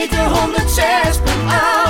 eten 106.8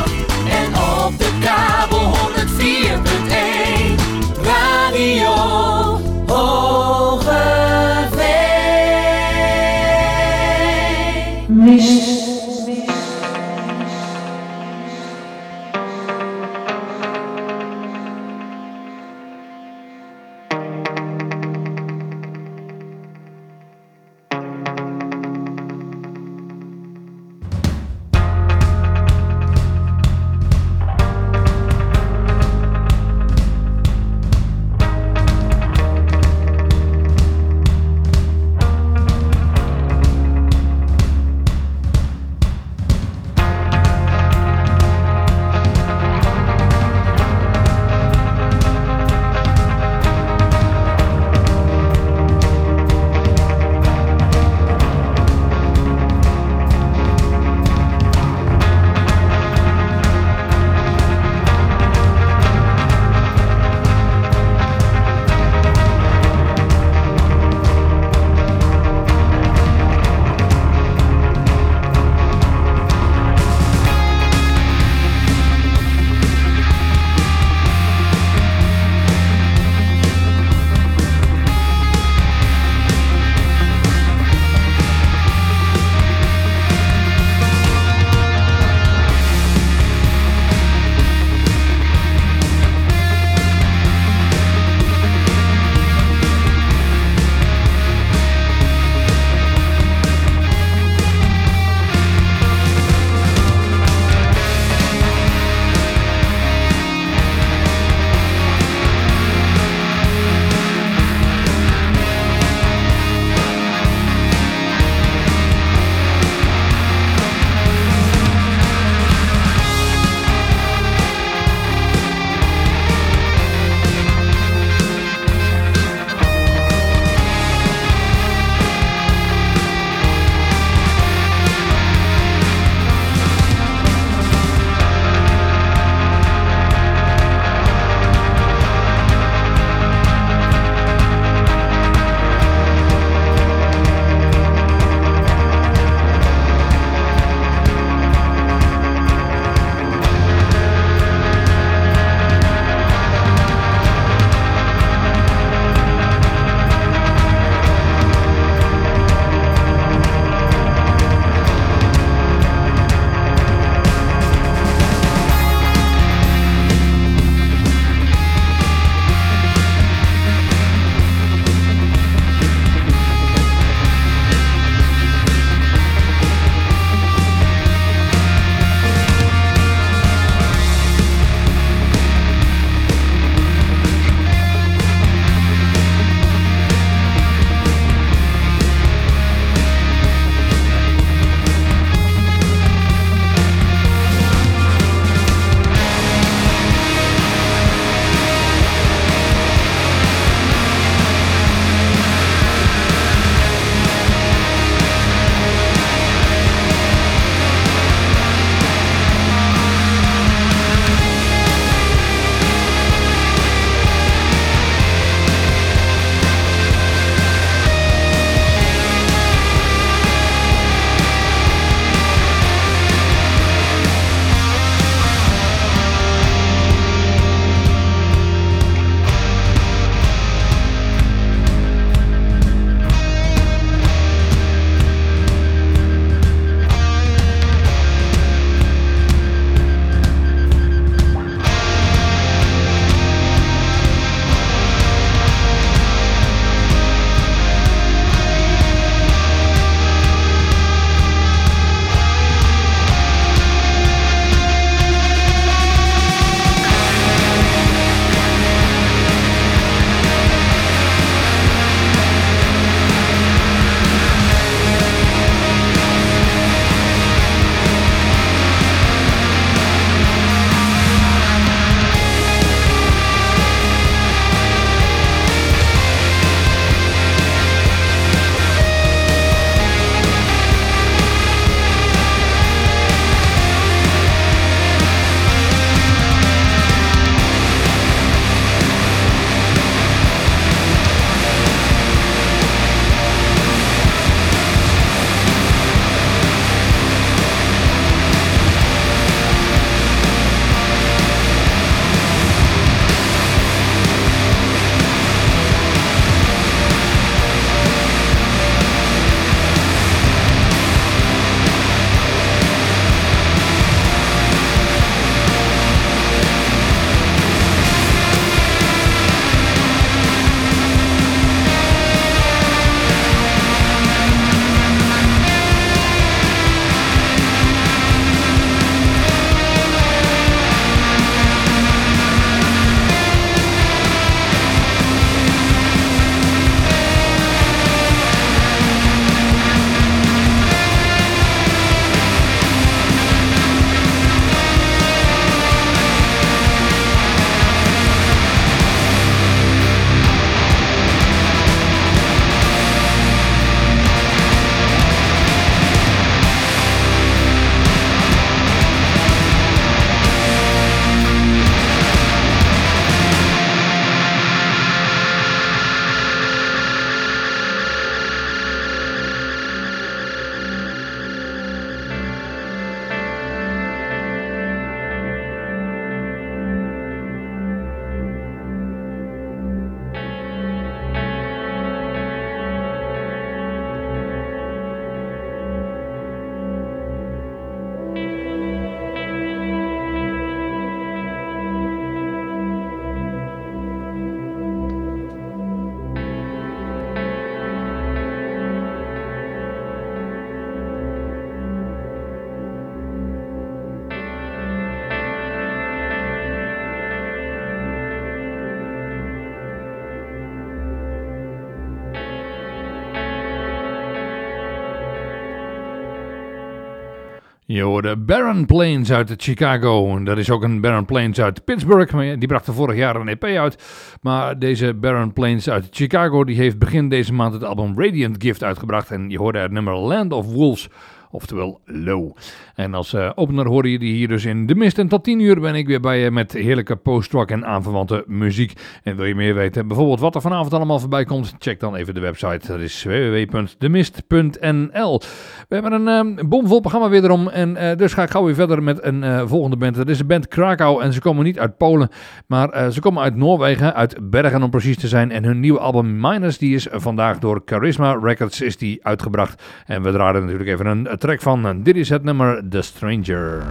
Je hoorde Baron Plains uit Chicago. Dat is ook een Baron Plains uit Pittsburgh. Die bracht vorig jaar een EP uit. Maar deze Baron Plains uit Chicago die heeft begin deze maand het album Radiant Gift uitgebracht. En je hoorde het nummer Land of Wolves oftewel Low. En als uh, opener hoorde je die hier dus in de mist. En tot 10 uur ben ik weer bij je met heerlijke post-rock en aanverwante muziek. En wil je meer weten, bijvoorbeeld wat er vanavond allemaal voorbij komt, check dan even de website. Dat is www.demist.nl. We hebben een um, bomvol programma weer erom. En uh, dus ga ik gauw weer verder met een uh, volgende band. Dat is de band Krakau. En ze komen niet uit Polen, maar ze komen uit Noorwegen, uit Bergen om precies te zijn. En hun nieuwe album Minus, die is vandaag door Charisma Records is die uitgebracht. En we draaien natuurlijk even een track van. Dit is het nummer The Stranger.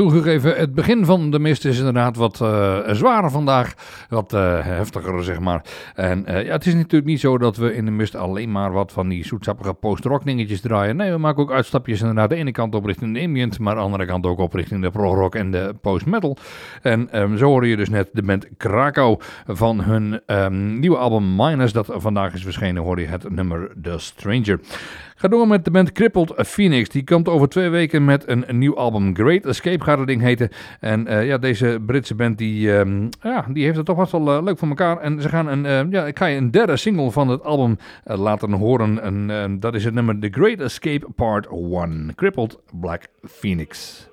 Toegegeven, het begin van de mist is inderdaad wat uh, zwaarder vandaag. Wat uh, heftiger, zeg maar. En uh, ja, het is natuurlijk niet zo dat we in de mist alleen maar wat van die zoetsappige post-rock dingetjes draaien. Nee, we maken ook uitstapjes inderdaad de ene kant op richting de ambient, maar de andere kant ook op richting de prog-rock en de post-metal. En um, zo hoorde je dus net de band Krakau van hun um, nieuwe album Minus, dat vandaag is verschenen, hoorde je het nummer The Stranger. Ga door met de band Crippled Phoenix. Die komt over twee weken met een, nieuw album. Great Escape gaat het ding heten. En uh, ja, deze Britse band die, um, ja, die heeft het toch wel uh, leuk voor elkaar. En ze gaan een, uh, ja, ik ga je een derde single van het album laten horen. En dat is het nummer The Great Escape Part 1. Crippled Black Phoenix.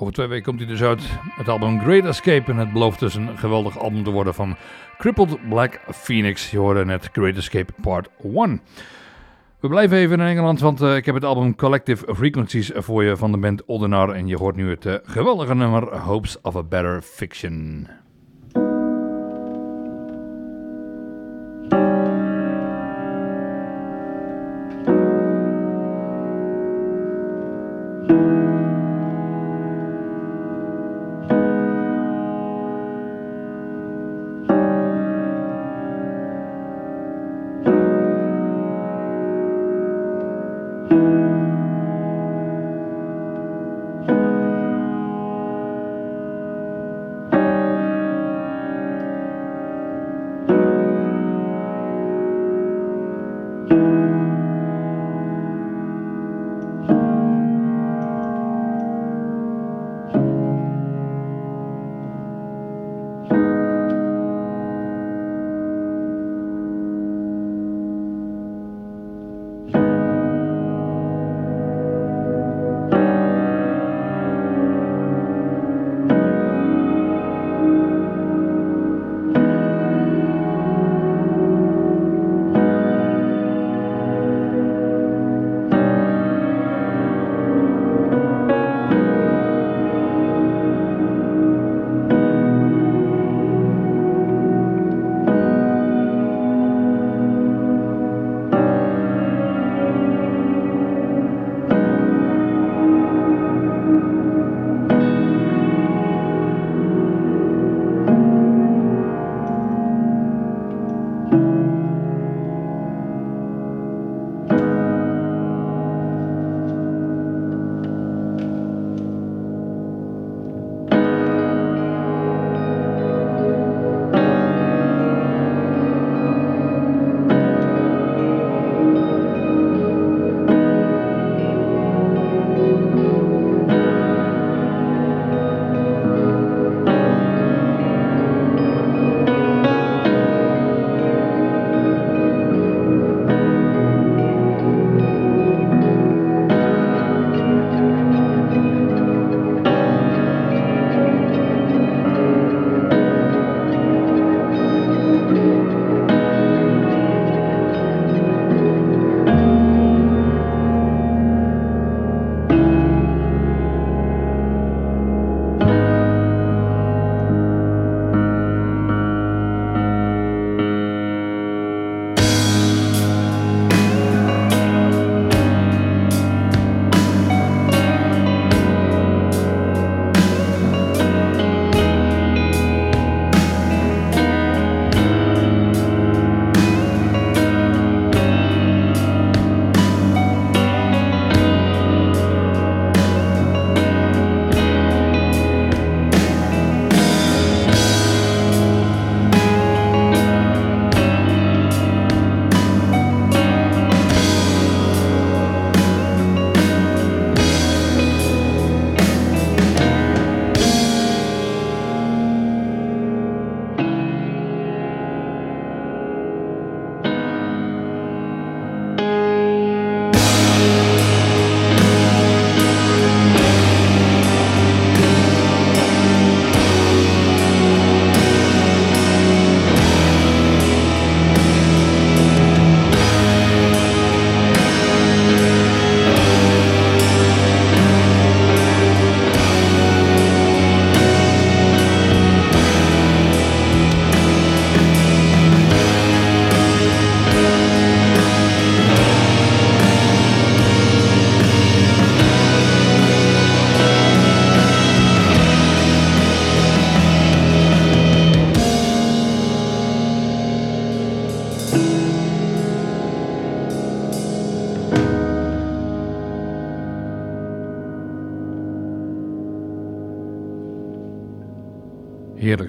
Over twee weken komt hij dus uit. Het album Great Escape. En het belooft dus een geweldig album te worden van Crippled Black Phoenix. Je hoorde net Great Escape Part 1. We blijven even in Engeland, want uh, ik heb het album Collective Frequencies voor je van de band Oldenar. En je hoort nu het uh, geweldige nummer Hopes of a Better Fiction.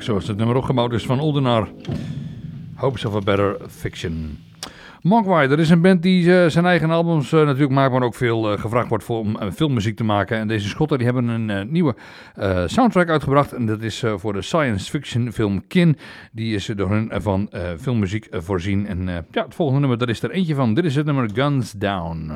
Zoals het nummer opgebouwd is van Oldenar. Hopes of a Better Fiction. Mogwai, dat is een band die uh, zijn eigen albums uh, natuurlijk maakt, maar ook veel uh, gevraagd wordt voor, om filmmuziek te maken. En deze Schotten die hebben een nieuwe soundtrack uitgebracht. En dat is voor de science fiction film Kin. Die is door hun van filmmuziek voorzien. En ja, het volgende nummer, dat is er eentje van. Dit is het nummer Guns Down.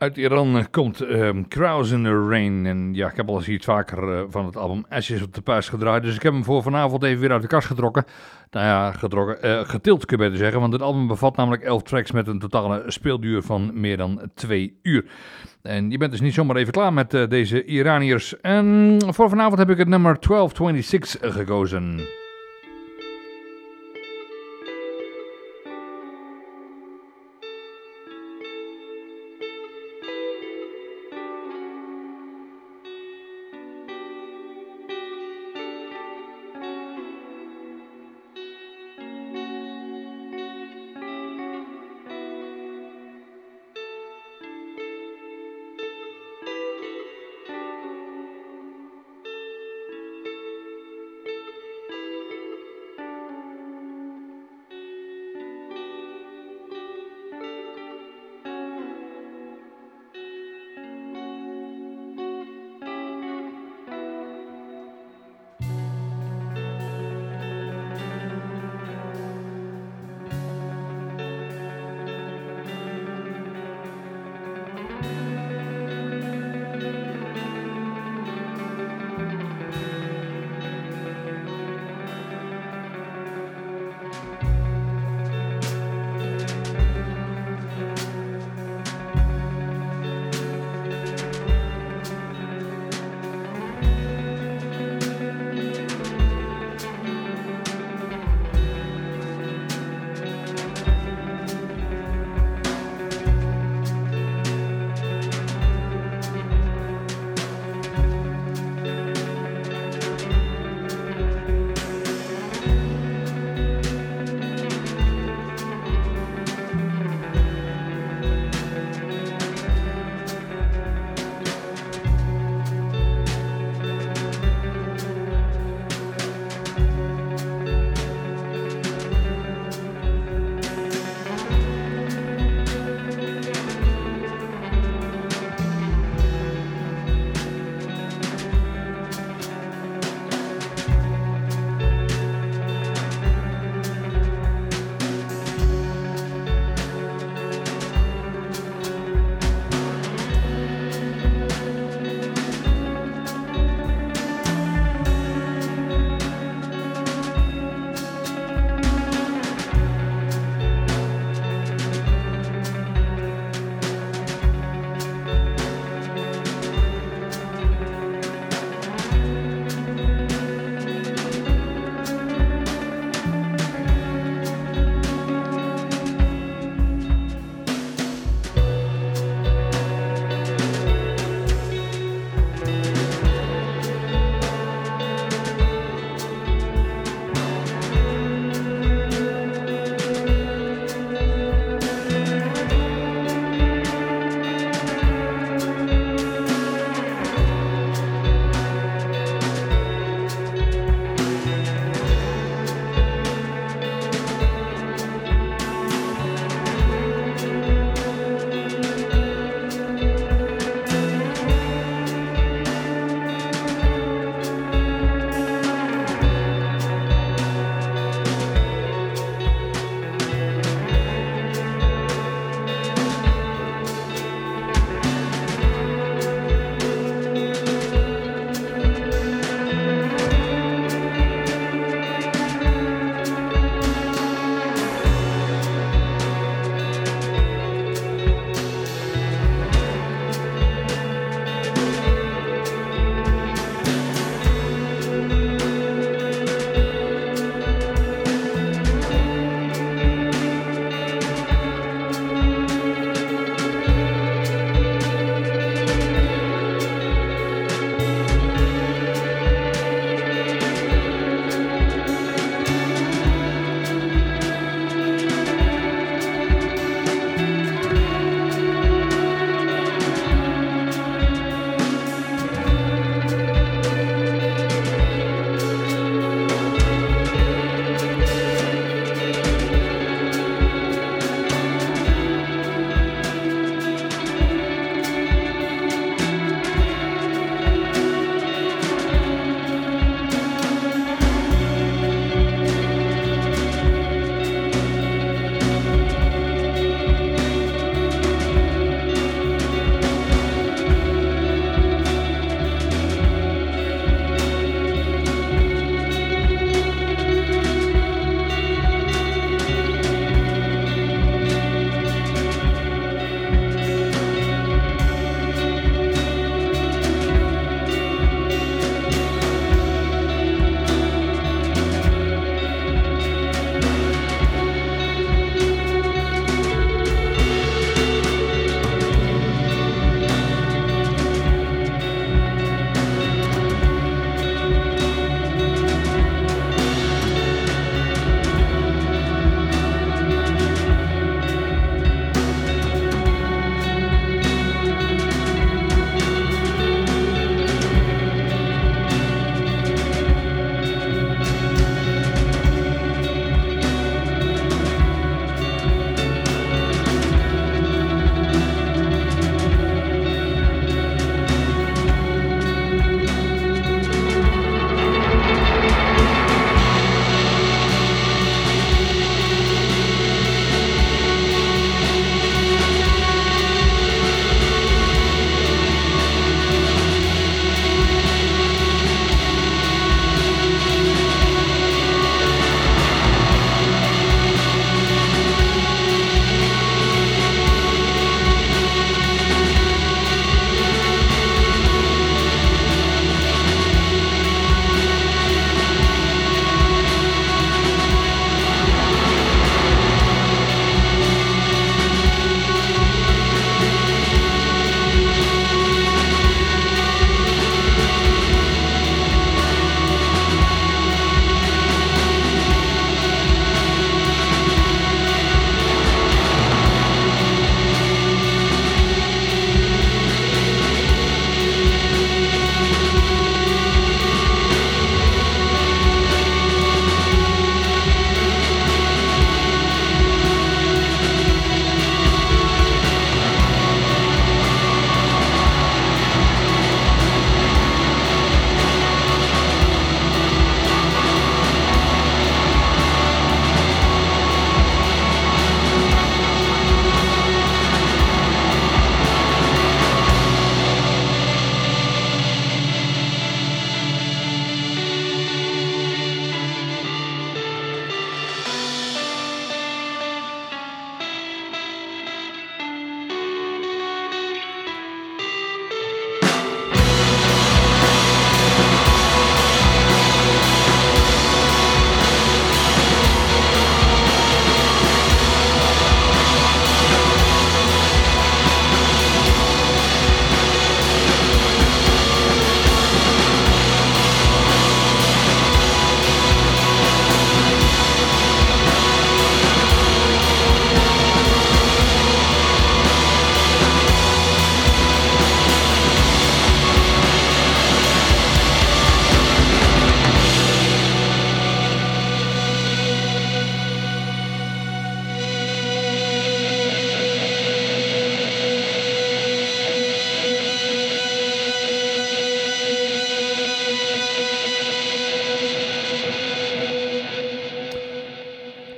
Uit Iran eh, komt um, in the Rain. En ja, ik heb al eens iets vaker uh, van het album Ashes op de Puis gedraaid. Dus ik heb hem voor vanavond even weer uit de kast getrokken. Nou ja, getrokken, uh, getild kun je beter zeggen. Want het album bevat namelijk 11 tracks met een totale speelduur van meer dan 2 uur. En je bent dus niet zomaar even klaar met deze Iraniërs. En voor vanavond heb ik het nummer 1226 gekozen.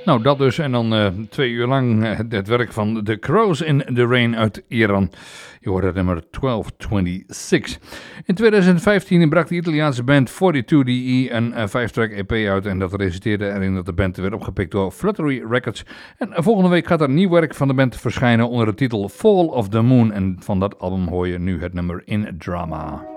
Nou, dat dus. En dan uh, twee uur lang uh, het werk van The Crows in the Rain uit Iran. Je hoort het nummer 1226. In 2015 brak de Italiaanse band 42DE een uh, vijf-track EP uit. En dat resulteerde erin dat de band werd opgepikt door Fluttery Records. En volgende week gaat er nieuw werk van de band verschijnen onder de titel Fall of the Moon. En van dat album hoor je nu het nummer In Drama.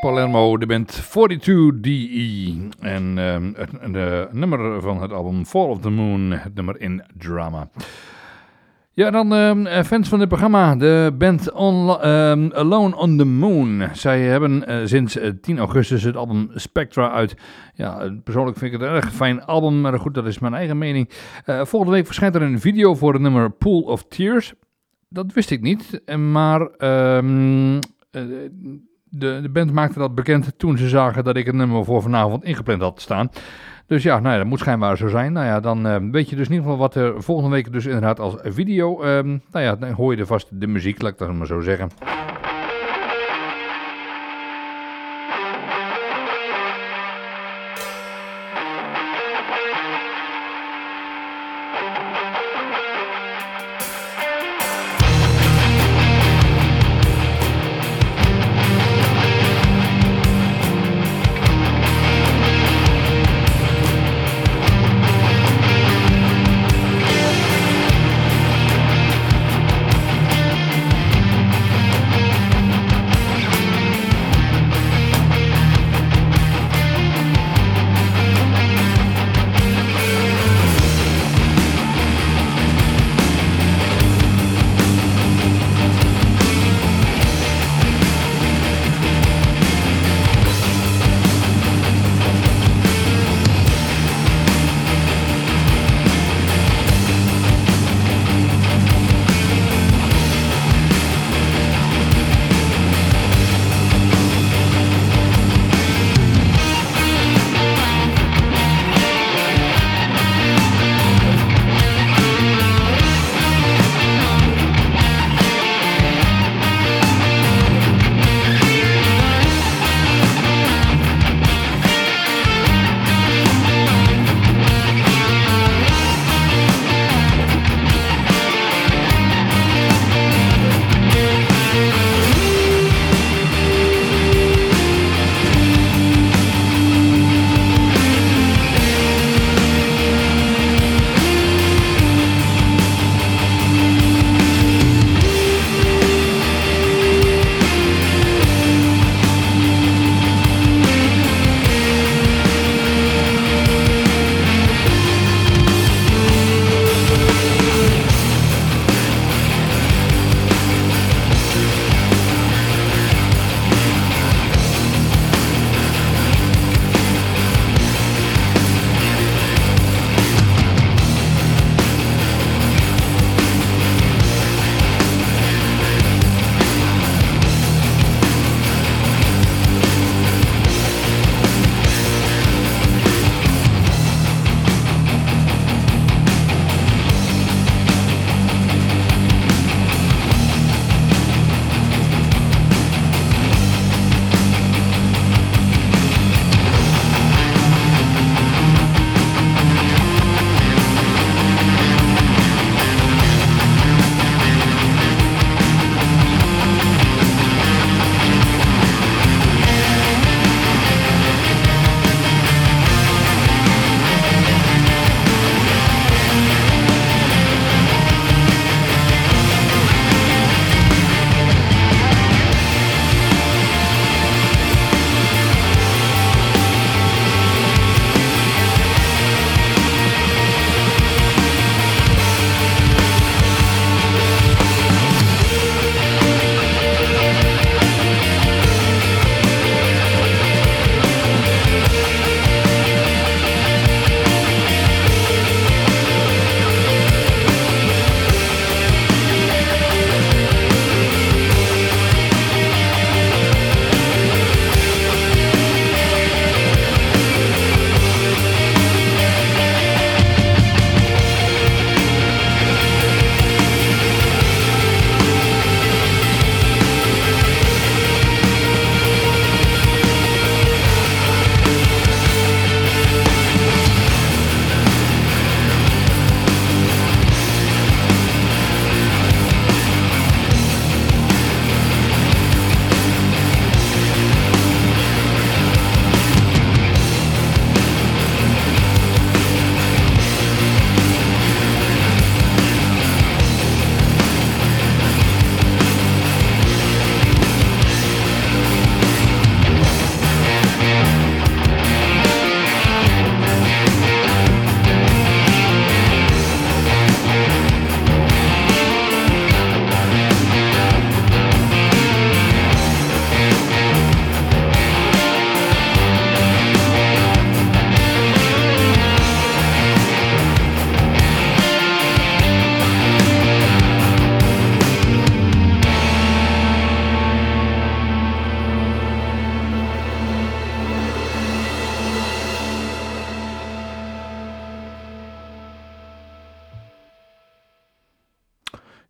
Palermo, de band 42DE. En ehm, het nummer van het album Fall of the Moon, het nummer in Drama. Ja, dan ehm, fans van het programma, de band ehm, Alone on the Moon. Zij hebben eh, sinds 10 augustus het album Spectra uit. Ja, persoonlijk vind ik het een erg fijn album, maar goed, dat is mijn eigen mening. Eh, volgende week verschijnt er een video voor het nummer Pool of Tears. Dat wist ik niet, maar... de, de band maakte dat bekend toen ze zagen dat ik het nummer voor vanavond ingepland had staan. Dus ja, nou ja, dat moet schijnbaar zo zijn. Nou ja, dan uh, weet je dus in ieder geval wat er volgende week dus inderdaad als video... Uh, nou ja, dan hoor je er vast de muziek, laat ik dat maar zo zeggen.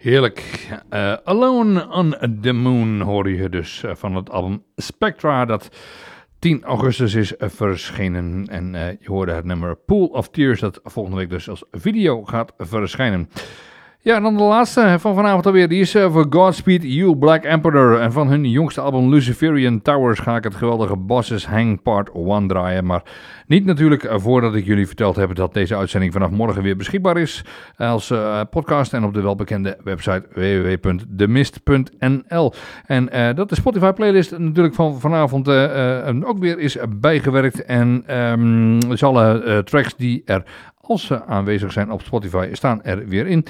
Heerlijk. Uh, Alone on the Moon hoor je dus uh, van het album Spectra dat 10 augustus is uh, verschenen. En je hoorde het nummer Pool of Tears dat volgende week dus als video gaat verschijnen. Ja, en dan de laatste van vanavond alweer. Die is uh, voor Godspeed You Black Emperor. En van hun jongste album Luciferian Towers ga ik het geweldige Bosses Hang Part 1 draaien. Maar niet natuurlijk uh, voordat ik jullie verteld heb dat deze uitzending vanaf morgen weer beschikbaar is. Als uh, podcast en op de welbekende website www.demist.nl. En dat de Spotify playlist natuurlijk van vanavond ook weer is bijgewerkt. En um, dus alle tracks die er als ze aanwezig zijn op Spotify, staan er weer in.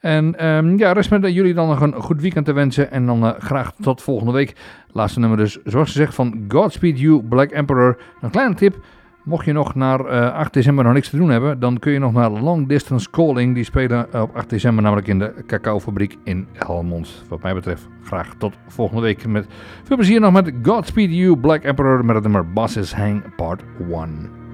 En um, ja, rest met jullie dan nog een goed weekend te wensen. En dan uh, graag tot volgende week. Laatste nummer dus, zoals gezegd, van Godspeed You, Black Emperor. Een kleine tip. Mocht je nog naar uh, 8 december nog niks te doen hebben, dan kun je nog naar Long Distance Calling. Die spelen op 8 december namelijk in de cacaofabriek in Helmond. Wat mij betreft graag tot volgende week. Met veel plezier nog met Godspeed You, Black Emperor met het nummer Bosses Hang Part 1.